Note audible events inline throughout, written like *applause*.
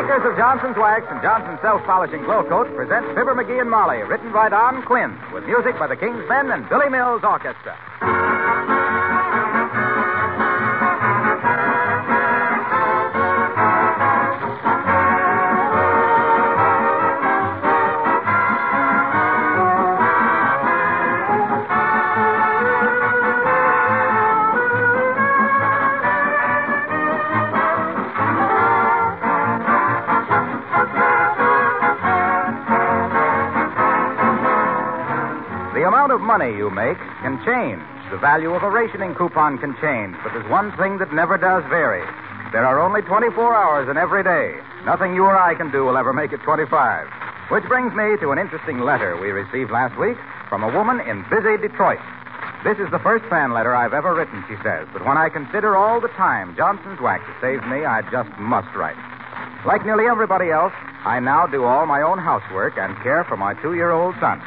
Makers of Johnson's Wax and Johnson's Self-Polishing Glow Coat present Fibber McGee and Molly, written by Don Quinn, with music by the King's Men and Billy Mills Orchestra. Money you make can change. The value of a rationing coupon can change, but there's one thing that never does vary. There are only 24 hours in every day. Nothing you or I can do will ever make it 25. Which brings me to an interesting letter we received last week from a woman in busy Detroit. This is the first fan letter I've ever written, she says, but when I consider all the time Johnson's Wax has saved me, I just must write. Like nearly everybody else, I now do all my own housework and care for my two year old son.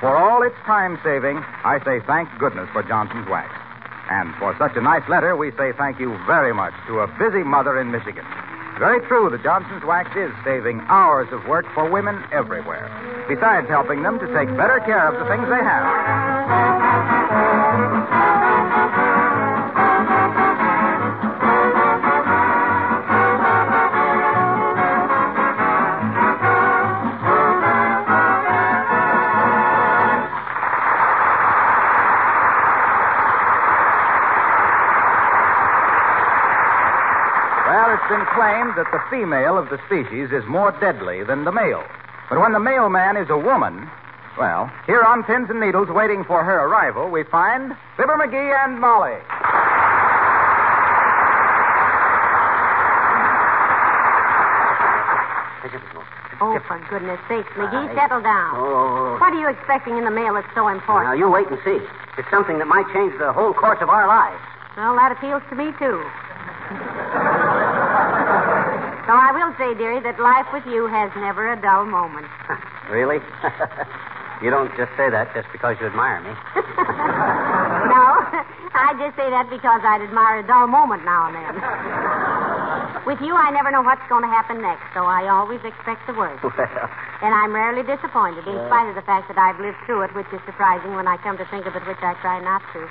For all its time saving, I say thank goodness for Johnson's Wax. And for such a nice letter, we say thank you very much to a busy mother in Michigan. Very true that Johnson's Wax is saving hours of work for women everywhere, besides helping them to take better care of the things they have. Well, it's been claimed that the female of the species is more deadly than the male. But when the mailman is a woman, well, here on Pins and Needles, waiting for her arrival, we find Fibber McGee and Molly. Oh, for goodness sakes, McGee, settle down. Oh, oh, oh, oh. What are you expecting in the mail that's so important? Now, you wait and see. It's something that might change the whole course of our lives. Well, that appeals to me, too. So I will say, dearie, that life with you has never a dull moment. *laughs* really? *laughs* you don't just say that just because you admire me. *laughs* no, I just say that because I'd admire a dull moment now and then. With you, I never know what's going to happen next, so I always expect the worst. well, And I'm rarely disappointed, in spite of the fact that I've lived through it, which is surprising when I come to think of it, which I try not to.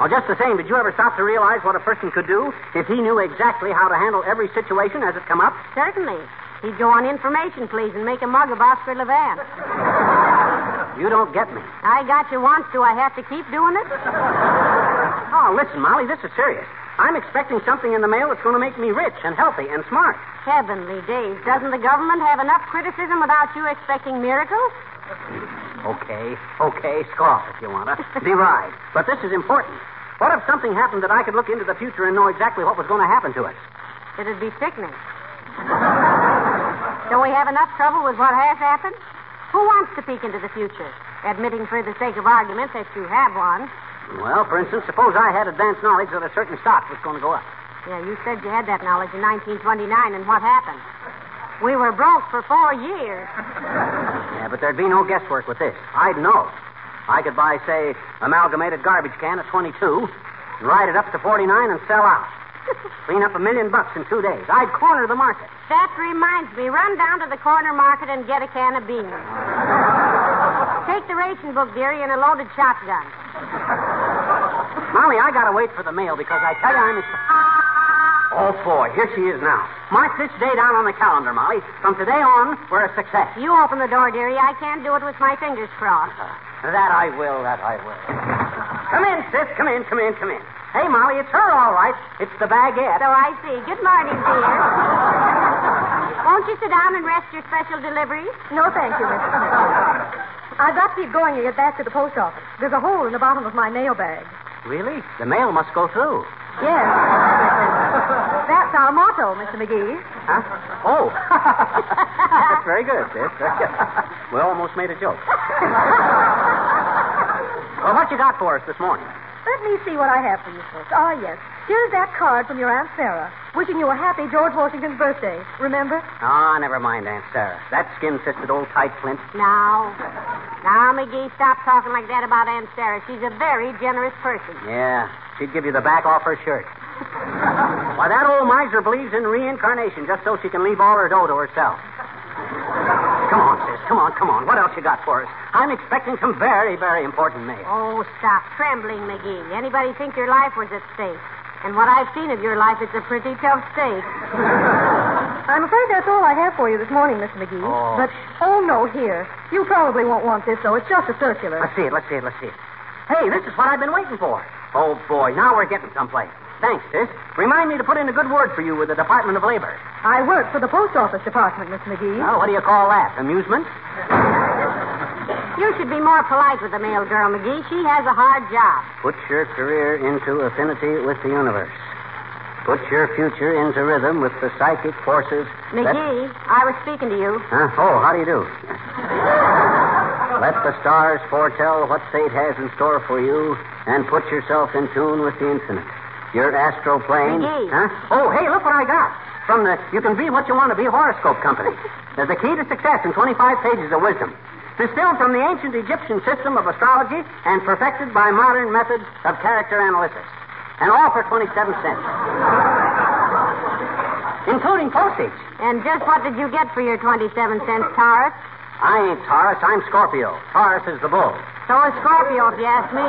Well, just the same, did you ever stop to realize what a person could do if he knew exactly how to handle every situation as it come up? Certainly. He'd go on information, please, and make a mug of Oscar Levant. You don't get me. I got you once. Do I have to keep doing it? Oh, listen, Molly, this is serious. I'm expecting something in the mail that's going to make me rich and healthy and smart. Heavenly days. Doesn't the government have enough criticism without you expecting miracles? Okay, okay, scoff if you want to. *laughs* Be right. But this is important. What if something happened that I could look into the future and know exactly what was going to happen to us? It'd be sickening. Don't we have enough trouble with what has happened? Who wants to peek into the future? Admitting for the sake of argument that you have one. Well, for instance, suppose I had advance knowledge that a certain stock was going to go up. Yeah, you said you had that knowledge in 1929, and what happened? We were broke for four years. Yeah, but there'd be no guesswork with this. I'd know. I could buy, say, amalgamated garbage can at 22, ride it up to 49, and sell out. *laughs* Clean up a million bucks in two days. I'd corner the market. That reminds me. Run down to the corner market and get a can of beans. *laughs* Take the ration book, dearie, and a loaded shotgun. Molly, I gotta wait for the mail because I tell you I'm. Oh boy, here she is now. Mark this day down on the calendar, Molly. From today on, we're a success. You open the door, dearie. I can't do it with my fingers crossed. That I will, that I will. Come in, sis. Come in, come in, come in. Hey, Molly, it's her, all right. It's the baguette. Oh, I see. Good morning, dear. Won't you sit down and rest your special delivery? No, thank you, Miss. I've got to keep going to get back to the post office. There's a hole in the bottom of my mail bag. Really? The mail must go through. Yes. *laughs* That's our motto, Mr. McGee. Huh? Oh. *laughs* That's very good, sis. Very good. We almost made a joke. well, what you got for us this morning? Let me see what I have for you folks. Ah, yes. Here's that card from your Aunt Sarah, wishing you a happy George Washington's birthday. Remember? Ah, never mind, Aunt Sarah. That skin-fisted old tight flint. Now. Now, McGee, stop talking like that about Aunt Sarah. She's a very generous person. Yeah, she'd give you the back off her shirt. Why, that old miser believes in reincarnation just so she can leave all her dough to herself. Come on, sis. Come on, come on. What else you got for us? I'm expecting some very, very important mail. Oh, stop trembling, McGee. Anybody think your life was at stake? And what I've seen of your life, it's a pretty tough stake. I'm afraid that's all I have for you this morning, Miss McGee. Oh. But, oh, no, here. You probably won't want this, though. It's just a circular. Let's see it, let's see it, let's see it. Hey, this is what I've been waiting for. Oh, boy, now we're getting someplace. Thanks, sis. Remind me to put in a good word for you with the Department of Labor. I work for the Post Office Department, Miss McGee. Well, what do you call that? Amusement? *laughs* You should be more polite with the mail girl, McGee. She has a hard job. Put your career into affinity with the universe. Put your future into rhythm with the psychic forces. that- McGee, I was speaking to you. Huh? Oh, how do you do? *laughs* Let the stars foretell what fate has in store for you, and put yourself in tune with the infinite. Your astral plane. McGee. Huh? Oh, hey, look what I got. From the You Can Be What You Want to Be horoscope company. *laughs* There's the key to success in 25 pages of wisdom. Distilled from the ancient Egyptian system of astrology and perfected by modern methods of character analysis. And all for 27 cents. *laughs* Including postage. And just what did you get for your 27 cents, Taurus? I ain't Taurus, I'm Scorpio. Taurus is the bull. So is Scorpio, if you ask me.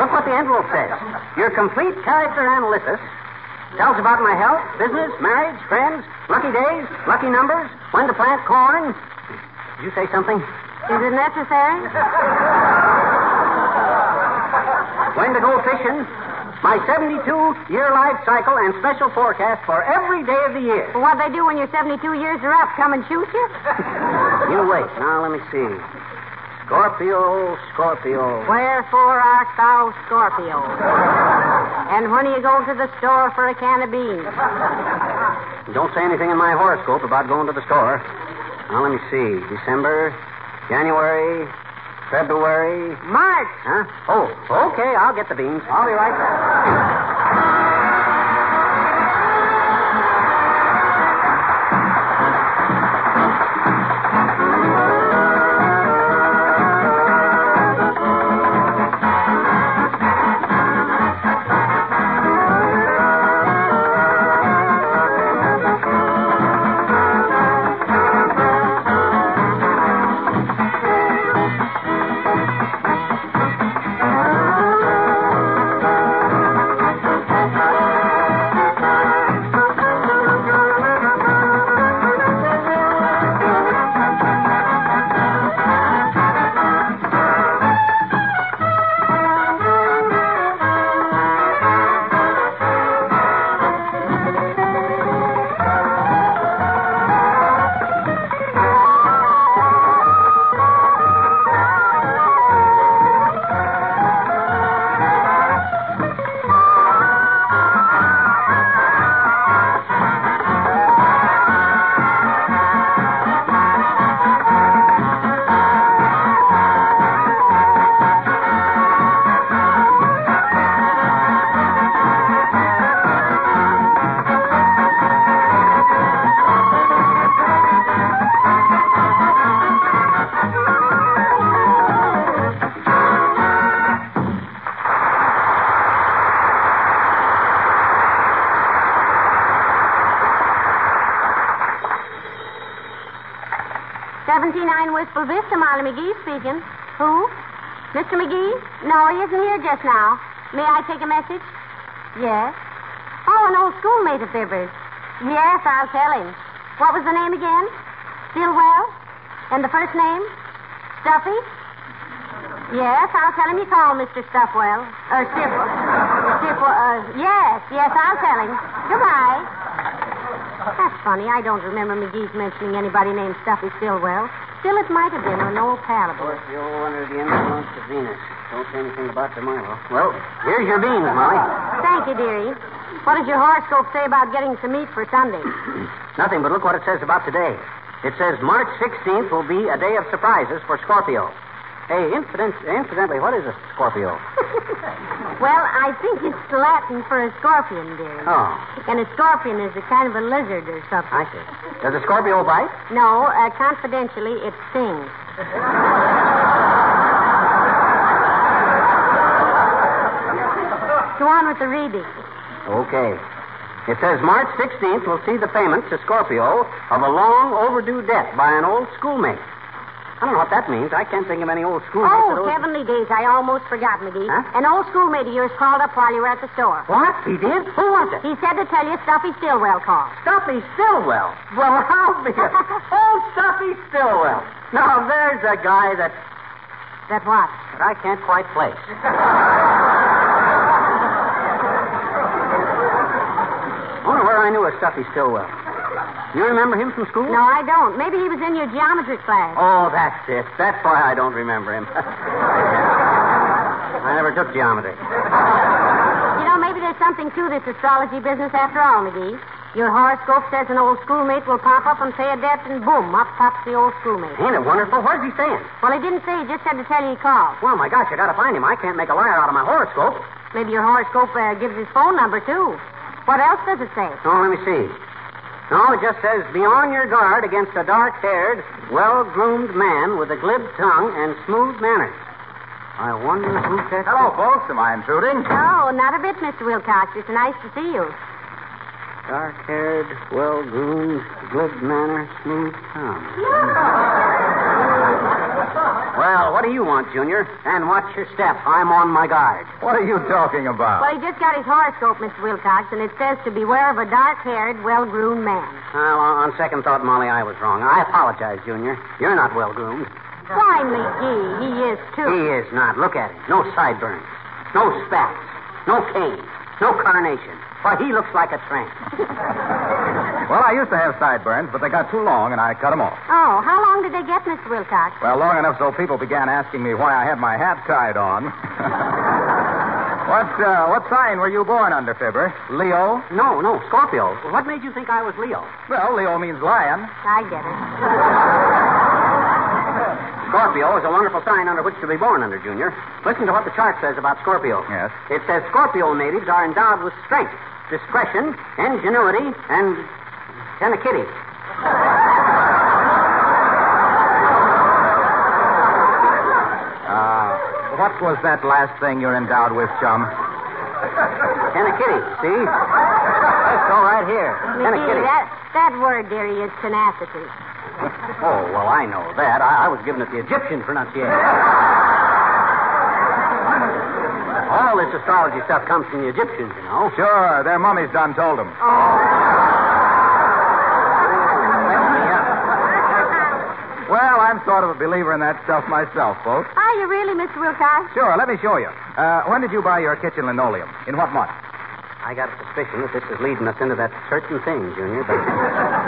Look what the envelope says. Your complete character analysis tells about my health, business, marriage, friends, lucky days, lucky numbers, when to plant corn. Did you say something? Is it necessary? When to go fishing. My 72 year life cycle and special forecast for every day of the year. Well, what they do when your 72 years are up? Come and shoot you? *laughs* You wait. Now, let me see. Scorpio, Scorpio. Wherefore art thou Scorpio? And when do you go to the store for a can of beans? Don't say anything in my horoscope about going to the store. Now, let me see. December, January, February. March. Huh? Oh, okay. I'll get the beans. I'll be right back. *laughs* Vista, Molly McGee speaking. Who? Mr. McGee? No, he isn't here just now. May I take a message? Yes. Oh, an old schoolmate of Fibber's. Yes, I'll tell him. What was the name again? Stillwell? And the first name? Stuffy? Yes, I'll tell him you called, Mr. Stuffwell. Or Stiff... Stiff... Uh, yes, yes, I'll tell him. Goodbye. That's funny. I don't remember McGee's mentioning anybody named Stuffy Stillwell. Still, it might have been an old pal of ours. You're under the influence of Venus. Don't say anything about tomorrow. Well, here's your beans, Molly. Thank you, dearie. What does your horoscope say about getting some meat for Sunday? *clears throat* Nothing, but look what it says about today. It says March 16th will be a day of surprises for Scorpio. Hey, incident, incidentally, what is a Scorpio? *laughs* Well, I think it's Latin for a scorpion, dear. Oh, And a scorpion is a kind of a lizard or something. I see. Does a Scorpio bite? No, uh, confidentially, it stings. Go on with the reading. Okay. It says March 16th will see the payment to Scorpio of a long overdue debt by an old schoolmate. I don't know what that means. I can't think of any old schoolmates. Oh, heavenly days, I almost forgot, McGee. Huh? An old schoolmate of yours called up while you were at the store. What? He did? Who was it? He said to tell you Stuffy Stillwell called. Stuffy Stillwell. Well, I'll be a... *laughs* Oh, Stuffy Stillwell. Now, there's a guy that, That what? that I can't quite place. *laughs* I wonder where I knew a Stuffy Stillwell. You remember him from school? No, I don't. Maybe he was in your geometry class. Oh, that's it. That's why I don't remember him. *laughs* I never took geometry. You know, maybe there's something to this astrology business after all, McGee. Your horoscope says an old schoolmate will pop up and pay a debt, and boom, up pops the old schoolmate. Ain't it wonderful? Where's he staying? Well, he didn't say. He just said to tell you he called. Well, my gosh, I gotta find him. I can't make a liar out of my horoscope. Maybe your horoscope uh, gives his phone number, too. What else does it say? Oh, let me see. No, it just says, be on your guard against a dark-haired, well-groomed man with a glib tongue and smooth manners. I wonder who that... Hello, folks. Am I intruding? No, not a bit, Mr. Wilcox. It's nice to see you. Dark-haired, well-groomed, glib manner, smooth tongue. *laughs* Well, what do you want, Junior? And watch your step. I'm on my guard. What are you talking about? Well, he just got his horoscope, Mr. Wilcox, and it says to beware of a dark-haired, well-groomed man. Well, on second thought, Molly, I was wrong. I apologize, Junior. You're not well-groomed. Why, McGee, he is, too. He is not. Look at him. No sideburns. No spats. No cane. No carnation. Why, he looks like a tramp. *laughs* Well, I used to have sideburns, but they got too long, and I cut them off. Oh, how long did they get, Mr. Wilcox? Well, long enough so people began asking me why I had my hat tied on. *laughs* what uh, what sign were you born under, Fibber? Leo? No, no, Scorpio. What made you think I was Leo? Well, Leo means lion. I get it. *laughs* Scorpio is a wonderful sign under which to be born under, Junior. Listen to what the chart says about Scorpio. Yes. It says Scorpio natives are endowed with strength, discretion, ingenuity, and and a kitty. Uh, what was that last thing you're endowed with, chum? And a kitty. See? Let's go right here. And a kitty. that, that word, dearie, is tenacity. Oh, well, I know that. I, I was giving it the Egyptian pronunciation. All this astrology stuff comes from the Egyptians, you know. Sure, their mummies done told them. Mess me up. Well, I'm sort of a believer in that stuff myself, folks. Are you really, Mr. Wilcox? Sure, let me show you. Uh, when did you buy your kitchen linoleum? In what month? I got a suspicion that this is leading us into that certain thing, Junior. But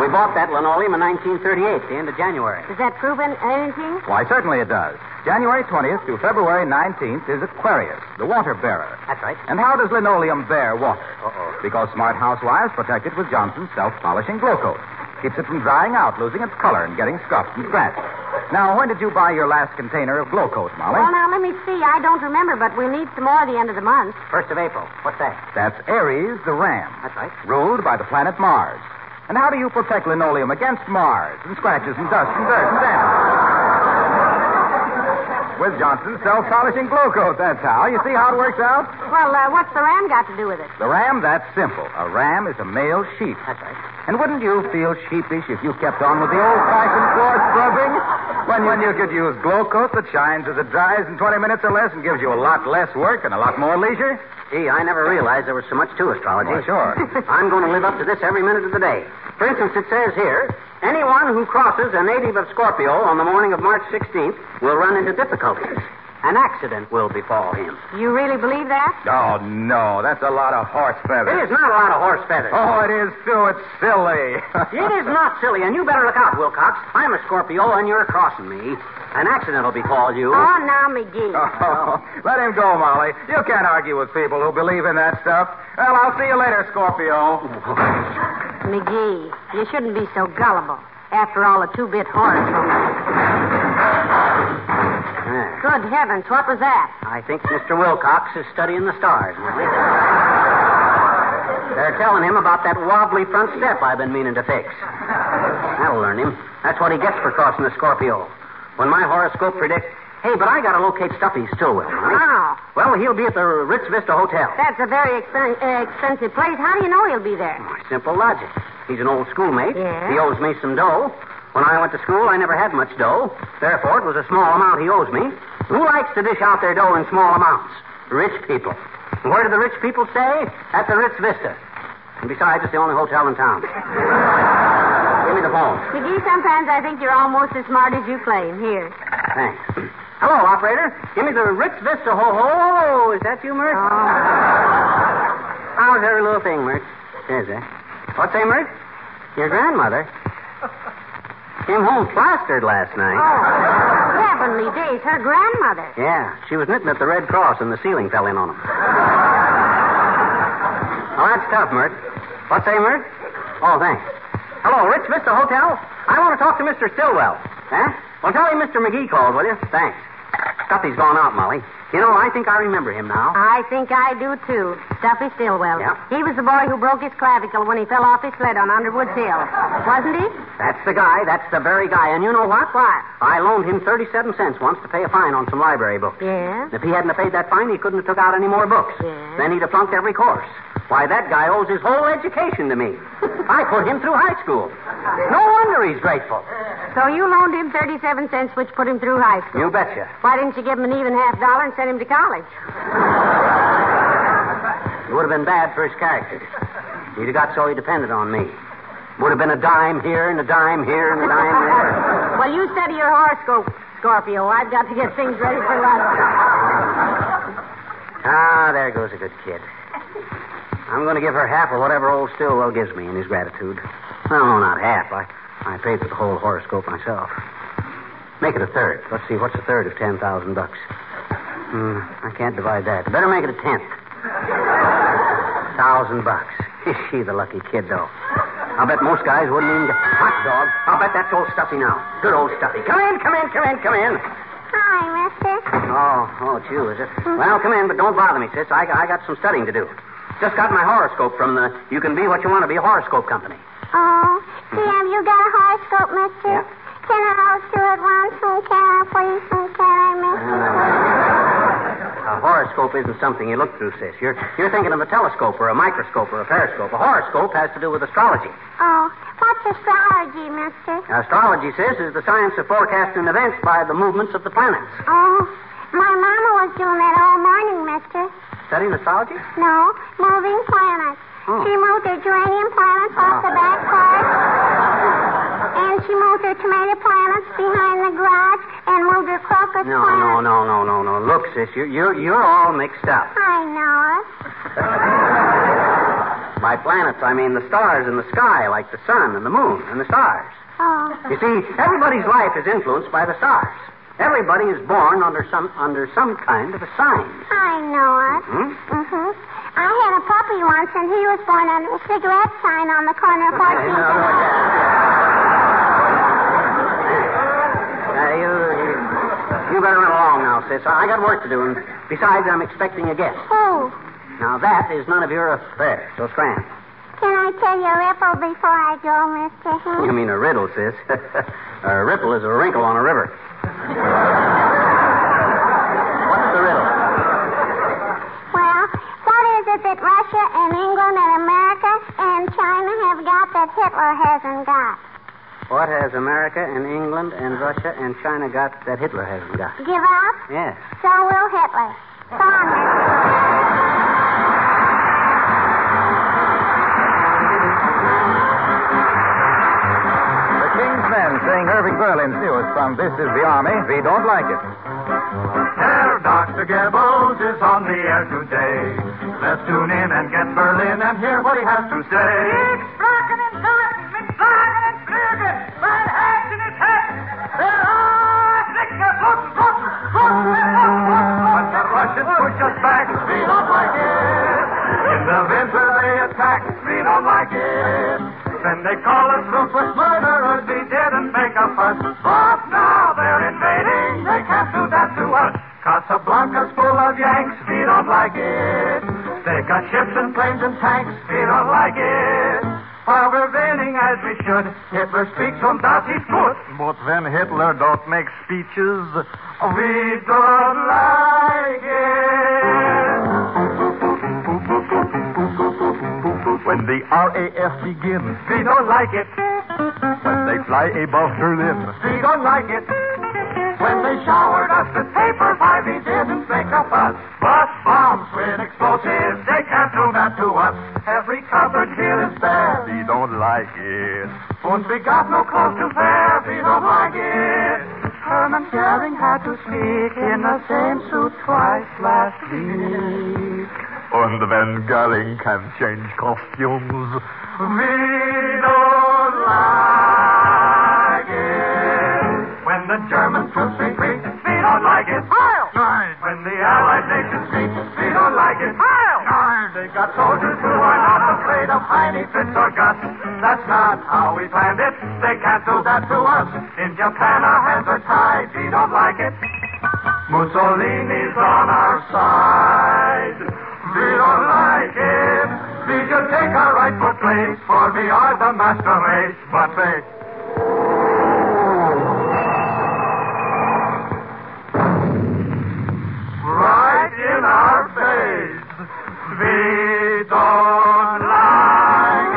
we bought that linoleum in 1938, the end of January. Does that prove anything? Why, certainly it does. January 20th to February 19th is Aquarius, the water bearer. That's right. And how does linoleum bear water? Uh-oh. Because smart housewives protect it with Johnson's self-polishing glow coat. Keeps it from drying out, losing its color, and getting scuffed and scratched. Now, when did you buy your last container of glow coat, Molly? Well, now, let me see. I don't remember, but we'll need some more at the end of the month. First of April. What's that? That's Aries, the ram, That's right. ruled by the planet Mars. And how do you protect linoleum against Mars and scratches and dust and dirt and damp? With Johnson's self-polishing glow coat, that's how. You see how it works out? Well, uh, what's the ram got to do with it? The ram, that's simple. A ram is a male sheep. That's right. And wouldn't you feel sheepish if you kept on with the old-fashioned floor scrubbing? When, when you could use glow coat that shines as it dries in 20 minutes or less and gives you a lot less work and a lot more leisure? Gee, I never realized there was so much to astrology. Well, sure. *laughs* I'm going to live up to this every minute of the day. For instance, it says here, anyone who crosses a native of Scorpio on the morning of March 16th will run into difficulties. An accident will befall him. You really believe that? Oh, no. That's a lot of horse feathers. It is not a lot of horse feathers. Oh, it is, too. It's silly. *laughs* It is not silly, and you better look out, Wilcox. I'm a Scorpio, and you're crossing me. An accident will befall you. Oh, now, McGee. *laughs* Oh, let him go, Molly. You can't argue with people who believe in that stuff. Well, I'll see you later, Scorpio. McGee, you shouldn't be so gullible. After all, a two-bit horse. There. Good heavens, what was that? I think Mr. Wilcox is studying the stars, They're telling him about that wobbly front step I've been meaning to fix. That'll learn him. That's what he gets for crossing the Scorpio. When my horoscope predicts, hey, but I gotta locate Stuffy Stillwell, Molly. How? Well, he'll be at the Ritz Vista Hotel. That's a very expen- uh, expensive place. How do you know he'll be there? Simple logic. He's an old schoolmate. Yeah? He owes me some dough. When I went to school, I never had much dough. Therefore, it was a small amount he owes me. Who likes to dish out their dough in small amounts? Rich people. And where do the rich people stay? At the Ritz Vista. And besides, it's the only hotel in town. Give me the phone. McGee, sometimes I think you're almost as smart as you claim. Here. Thanks. Hello, operator. Give me the Ritz Vista. Ho ho. Is that you, Mert? Oh. How's every little thing, Mert? Says that. What's that, Mert? Your grandmother came home plastered last night. Oh, heavenly days. Her grandmother. Yeah, she was knitting at the Red Cross and the ceiling fell in on them. Oh, that's tough, Mert. What's that, Mert? Oh, thanks. Hello, Ritz Vista Hotel? I want to talk to Mr. Stillwell. Huh? Well, tell him Mr. McGee called, will you? Thanks. Stuffy's gone out, Molly. You know, I think I remember him now. I think I do, too. Stuffy Stillwell. Yeah. He was the boy who broke his clavicle when he fell off his sled on Underwood's Hill. Wasn't he? That's the guy. That's the very guy. And you know what? What? I loaned him 37 cents once to pay a fine on some library books. Yeah? If he hadn't have paid that fine, he couldn't have took out any more books. Yeah. Then he'd have flunked every course. Why, that guy owes his whole education to me. I put him through high school. No wonder he's grateful. So you loaned him 37 cents, which put him through high school. You betcha. Why didn't you give him an even half dollar and send him to college? It would have been bad for his character. He'd have got so he depended on me. Would have been a dime here and a dime here and a dime there. Well, you study your horoscope, Scorpio. I've got to get things ready for lunch. Ah, there goes a good kid. I'm going to give her half of whatever old Stillwell gives me in his gratitude. Well, no, not half. I, I paid for the whole horoscope myself. Make it a third. Let's see, what's a third of ten thousand bucks? Hmm, I can't divide that. Better make it a tenth. Thousand bucks. *laughs* Is she the lucky kid, though? I'll bet most guys wouldn't even get hot dog. I'll bet that's old Stuffy now. Good old Stuffy. Come in, come in, come in, come in. Hi, mister. Oh, oh, it's you, is it? Well, come in, but don't bother me, sis. I, I got some studying to do. Just got my horoscope from the You Can Be What You Want to Be horoscope company. Oh, see, have you got a horoscope, mister? Yeah. Can I all do it once? And can I please? And can I, mister? A horoscope isn't something you look through, sis. You're, you're thinking of a telescope or a microscope or a periscope. A horoscope has to do with astrology. Oh, what's astrology, mister? Astrology, sis, is the science of forecasting events by the movements of the planets. Oh, my mama was doing that all morning, mister. Studying astrology? No, moving planets. Oh. She moved her geranium planets off the back porch. *laughs* And she moved her tomato planets behind the garage and moved her crocus No, planets. no, no, no, no, no. Look, sis, you're, you're, you're all mixed up. I know it. *laughs* By planets, I mean the stars in the sky, like the sun and the moon and the stars. Oh. You see, everybody's life is influenced by the stars. Everybody is born under some under some kind of a sign. I know it. Hmm? Mm-hmm. I had a puppy once, and he was born under a cigarette sign on the corner of 14th and Uh, you, better run along now, sis. I got work to do, and besides, I'm expecting a guest. Who? Now, that is none of your affair, so scram. Can I tell you a ripple before I go, Mr. Hmm? You mean a riddle, sis. *laughs* a ripple is a wrinkle on a river. What's the riddle? Well, what is it that Russia and England and America and China have got that Hitler hasn't got? What has America and England and Russia and China got that Hitler hasn't got? Give up? Yes. So will Hitler. Come on. King's Men sing Irving Berlin's newest song, This is the Army. We don't like it. Herr Dr. Goebbels is on the air today. Let's tune in and get Berlin and hear what he has to say. But the Russians push us back, we don't like it. In the winter they attack, we don't like it. Then they call us ruthless murderers, we didn't make a fuss. But now they're invading, they can't do that to us. Casablanca's full of Yanks, we don't like it. They got ships and planes and tanks, we don't like it. While we're winning as we should, Hitler speaks from das ist gut. But when Hitler don't make speeches, We don't like it. when the RAF begins, We don't like it. When they fly above Berlin, We don't like it. When they showered us with paper, why we didn't make a fuss. But bombs with explosives, they can't do that to us. Every cupboard here is bare. we don't like it. And we got no clothes to wear, we don't like it. Herman Goering had to speak in the same suit twice last week. And when Goering can change costumes, We don't like it. When the Allied nations meet, we don't like it. They got soldiers who are not afraid of Heine, Fritz, or Gus. That's not how we planned it. They can't do that to us. In Japan, our hands are tied. We don't like it. Mussolini's on our side. We don't like it. We should take our rightful place, for we are the master race. But they. In our face. We don't like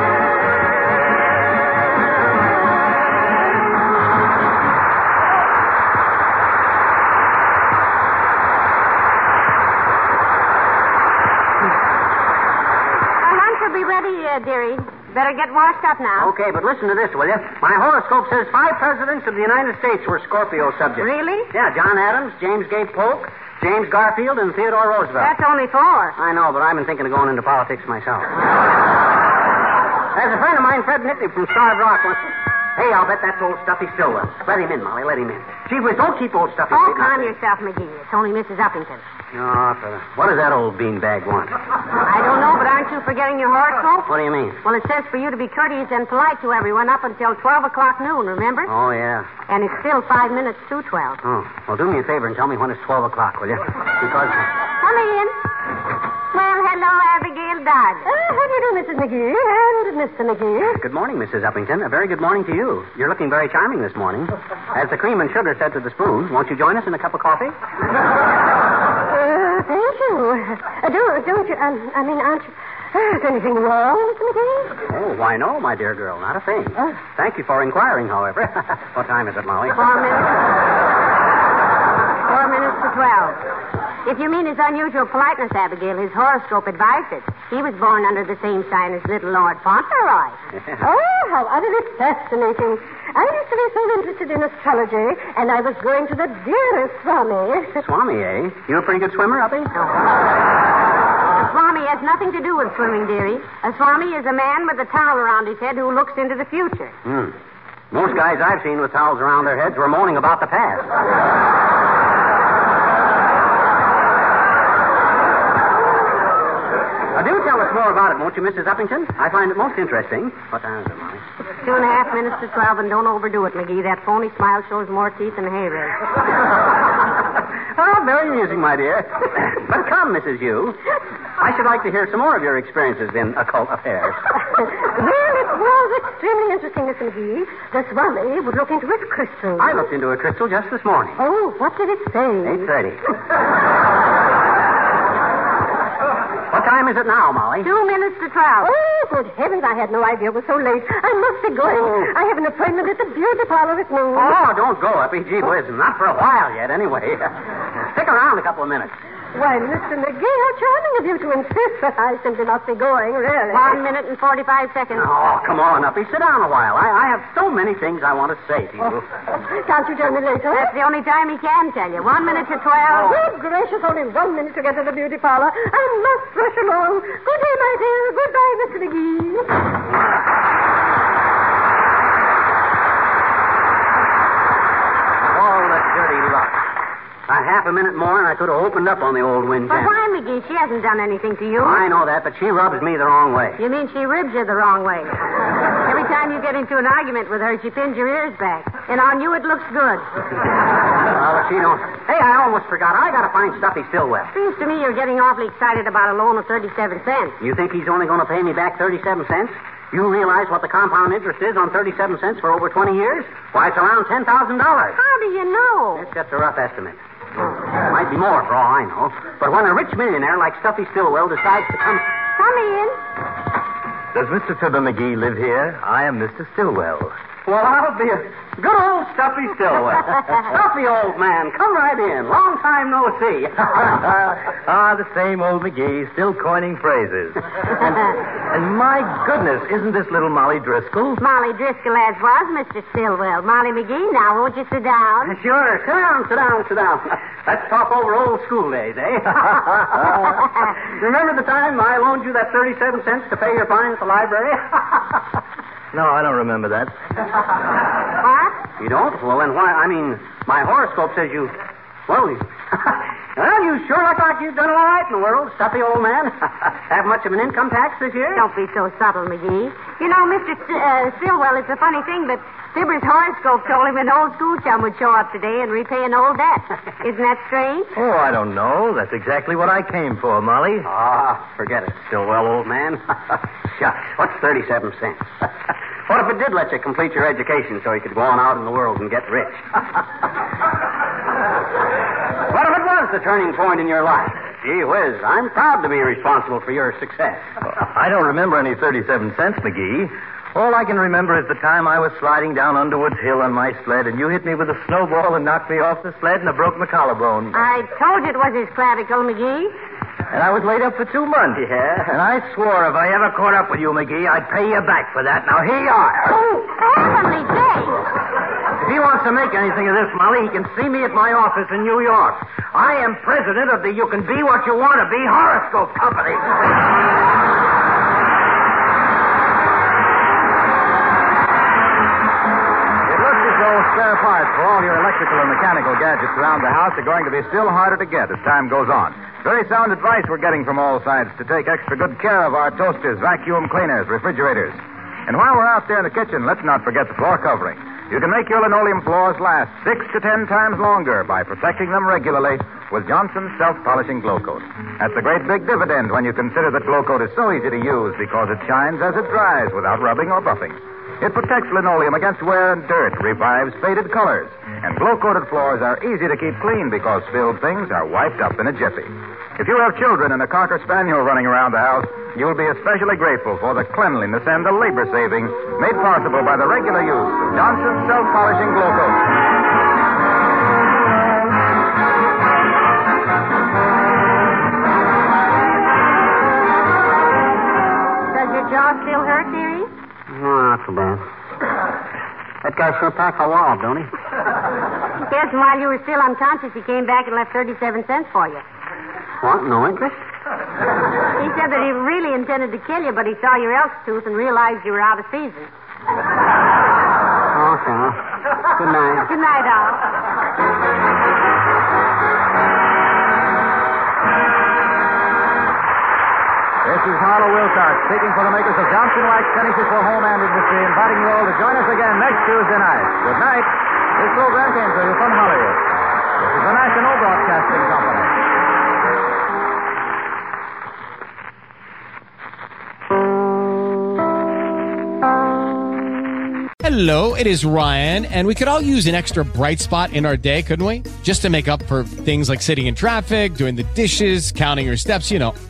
Our lunch will be ready, uh, dearie. Better get washed up now. Okay, but listen to this, will you? My horoscope says five presidents of the United States were Scorpio subjects. Really? Yeah, John Adams, James K. Polk, James Garfield, and Theodore Roosevelt. That's only four. I know, but I've been thinking of going into politics myself. There's a friend of mine, Fred Nitney from Starved Rock. Hey, I'll bet that's old Stuffy Stillwell. Let him in, Molly. Let him in. Gee whiz, don't keep old Stuffy. Oh, calm yourself, McGee. It's only Mrs. Uppington. No, for... Uh, what does that old beanbag want? I don't know, but aren't you forgetting your horoscope? What do you mean? Well, it says for you to be courteous and polite to everyone up until 12 o'clock noon, remember? Oh, yeah. And it's still five minutes to 12. Oh, well, do me a favor and tell me when it's 12 o'clock, will you? Because... Come in. Well, hello, Abigail Dodd. Uh, how do you do, Mrs. McGee and Mr. McGee? Good morning, Mrs. Uppington. A very good morning to you. You're looking very charming this morning. As the cream and sugar said to the spoon, won't you join us in a cup of coffee? Uh, thank you. Uh, do, don't you, um, I mean, aren't you, uh, is anything wrong, Mr. McGee? Oh, why no, my dear girl. Not a thing. Thank you for inquiring, however. *laughs* what time is it, Molly? Four minutes. Four minutes to 12. If you mean his unusual politeness, Abigail, his horoscope advised it. He was born under the same sign as little Lord Fauntleroy. *laughs* Oh, how utterly fascinating. I used to be so interested in astrology, and I was going to the dearest Swami. *laughs* Swami, eh? You a pretty good swimmer, Uppy? A Swami has nothing to do with swimming, dearie. A Swami is a man with a towel around his head who looks into the future. Hmm. Most guys I've seen with towels around their heads were moaning about the past. Uh, do tell us more about it, won't you, Mrs. Uppington? I find it most interesting. What time is it, Molly? Two and a half minutes to 12, and don't overdo it, McGee. That phony smile shows more teeth than hay rake. *laughs* oh, very amusing, my dear. *coughs* but come, Mrs. Yu. I should like to hear some more of your experiences in occult affairs. *laughs* well, it was extremely interesting, Mr. McGee. The Swami would look into his crystal. I looked into a crystal just this morning. Oh, what did it say? 8.30. *laughs* time is it now, Molly? Two minutes to twelve. Oh, good heavens, I had no idea it was so late. I must be going. Oh. I have an appointment at the beauty parlor at noon. Oh, don't go, Uppy. Gee whiz, not for a while yet, anyway. *laughs* Stick around a couple of minutes. Why, Mr. McGee, how charming of you to insist that I simply must be going, really. One minute and forty-five seconds. Oh, come on, Uppy. Sit down a while. I, I have so many things I want to say to you. Oh, can't you tell me later? That's the only time he can tell you. One minute to twelve. Oh, good gracious, only one minute to get to the beauty parlor. I must rush along. Good day, my dear. Goodbye, Mr. McGee. All the dirty luck. A half a minute more, and I could have opened up on the old wind But why, McGee? She hasn't done anything to you. I know that, but she rubs me the wrong way. You mean she ribs you the wrong way? Every time you get into an argument with her, she pins your ears back. And on you, it looks good. Oh, but she don't. Hey, I almost forgot. I got to find Stuffy Stillwell. Seems to me you're getting awfully excited about a loan of 37 cents. You think he's only going to pay me back 37 cents? You realize what the compound interest is on 37 cents for over 20 years? Why, it's around $10,000. How do you know? It's just a rough estimate. Might be more for all I know. But when a rich millionaire like Stuffy Stillwell decides to come. Come in. Does Mr. Fibber McGee live here? I am Mr. Stillwell. Well, I'll be a good old Stuffy Stillwell. *laughs* Stuffy old man, come right in. Long time no see. *laughs* *laughs* ah, the same old McGee, still coining phrases. And, and my goodness, isn't this little Molly Driscoll? Molly Driscoll as was, Mr. Stillwell. Molly McGee, now won't you sit down? Sure. Sit down, sit down, sit down. Let's talk over old school days, eh? Remember the time I loaned you that 37 cents to pay your fine at the library? No, I don't remember that. *laughs* What? you don't? Well, then why? I mean, my horoscope says you. Well, you. *laughs* well, you sure look like you've done all right in the world, stuffy old man. *laughs* Have much of an income tax this year? Don't be so subtle, McGee. You know, Mr. S- uh, Stillwell, it's a funny thing, but Fibber's horoscope told him an old school chum would show up today and repay an old debt. *laughs* Isn't that strange? Oh, I don't know. That's exactly what I came for, Molly. Ah, forget it. Stillwell, old man. Shucks. What's 37 cents? What if it did let you complete your education so you could go on out in the world and get rich? *laughs* what if it was the turning point in your life? Gee whiz, I'm proud to be responsible for your success. I don't remember any 37 cents, McGee. All I can remember is the time I was sliding down Underwood's Hill on my sled, and you hit me with a snowball and knocked me off the sled, and I broke my collarbone. I told you it was his clavicle, McGee. And I was laid up for two months. Yeah? And I swore if I ever caught up with you, McGee, I'd pay you back for that. Now, here you are. Oh, heavenly days. If he wants to make anything of this, Molly, he can see me at my office in New York. I am president of the You Can Be What You Want to Be Horoscope Company. Spare parts uh, for all your electrical and mechanical gadgets around the house are going to be still harder to get as time goes on. Very sound advice we're getting from all sides to take extra good care of our toasters, vacuum cleaners, refrigerators. And while we're out there in the kitchen, let's not forget the floor covering. You can make your linoleum floors last six to ten times longer by protecting them regularly with Johnson's self-polishing glow coat. That's a great big dividend when you consider that glow coat is so easy to use because it shines as it dries without rubbing or buffing. It protects linoleum against wear and dirt, revives faded colors, and glow-coated floors are easy to keep clean because spilled things are wiped up in a jiffy. If you have children and a cocker spaniel running around the house, you'll be especially grateful for the cleanliness and the labor savings made possible by the regular use of Johnson's self-polishing glow coat. Guy sure packed a wallop, don't he? *laughs* Yes, and while you were still unconscious, he came back and left 37 cents for you. What? No interest? He said that he really intended to kill you, but he saw your elk tooth and realized you were out of season. Okay. Good night. Good night, Al. Harlow Wilcox speaking for the makers of Johnson Wax finishes for home and industry, inviting you all to join us again next Tuesday night. Good night. This program came to you from Hollywood. This is the National Broadcasting Company. Hello, it is Ryan, and we could all use an extra bright spot in our day, couldn't we? Just to make up for things like sitting in traffic, doing the dishes, counting your steps, you know,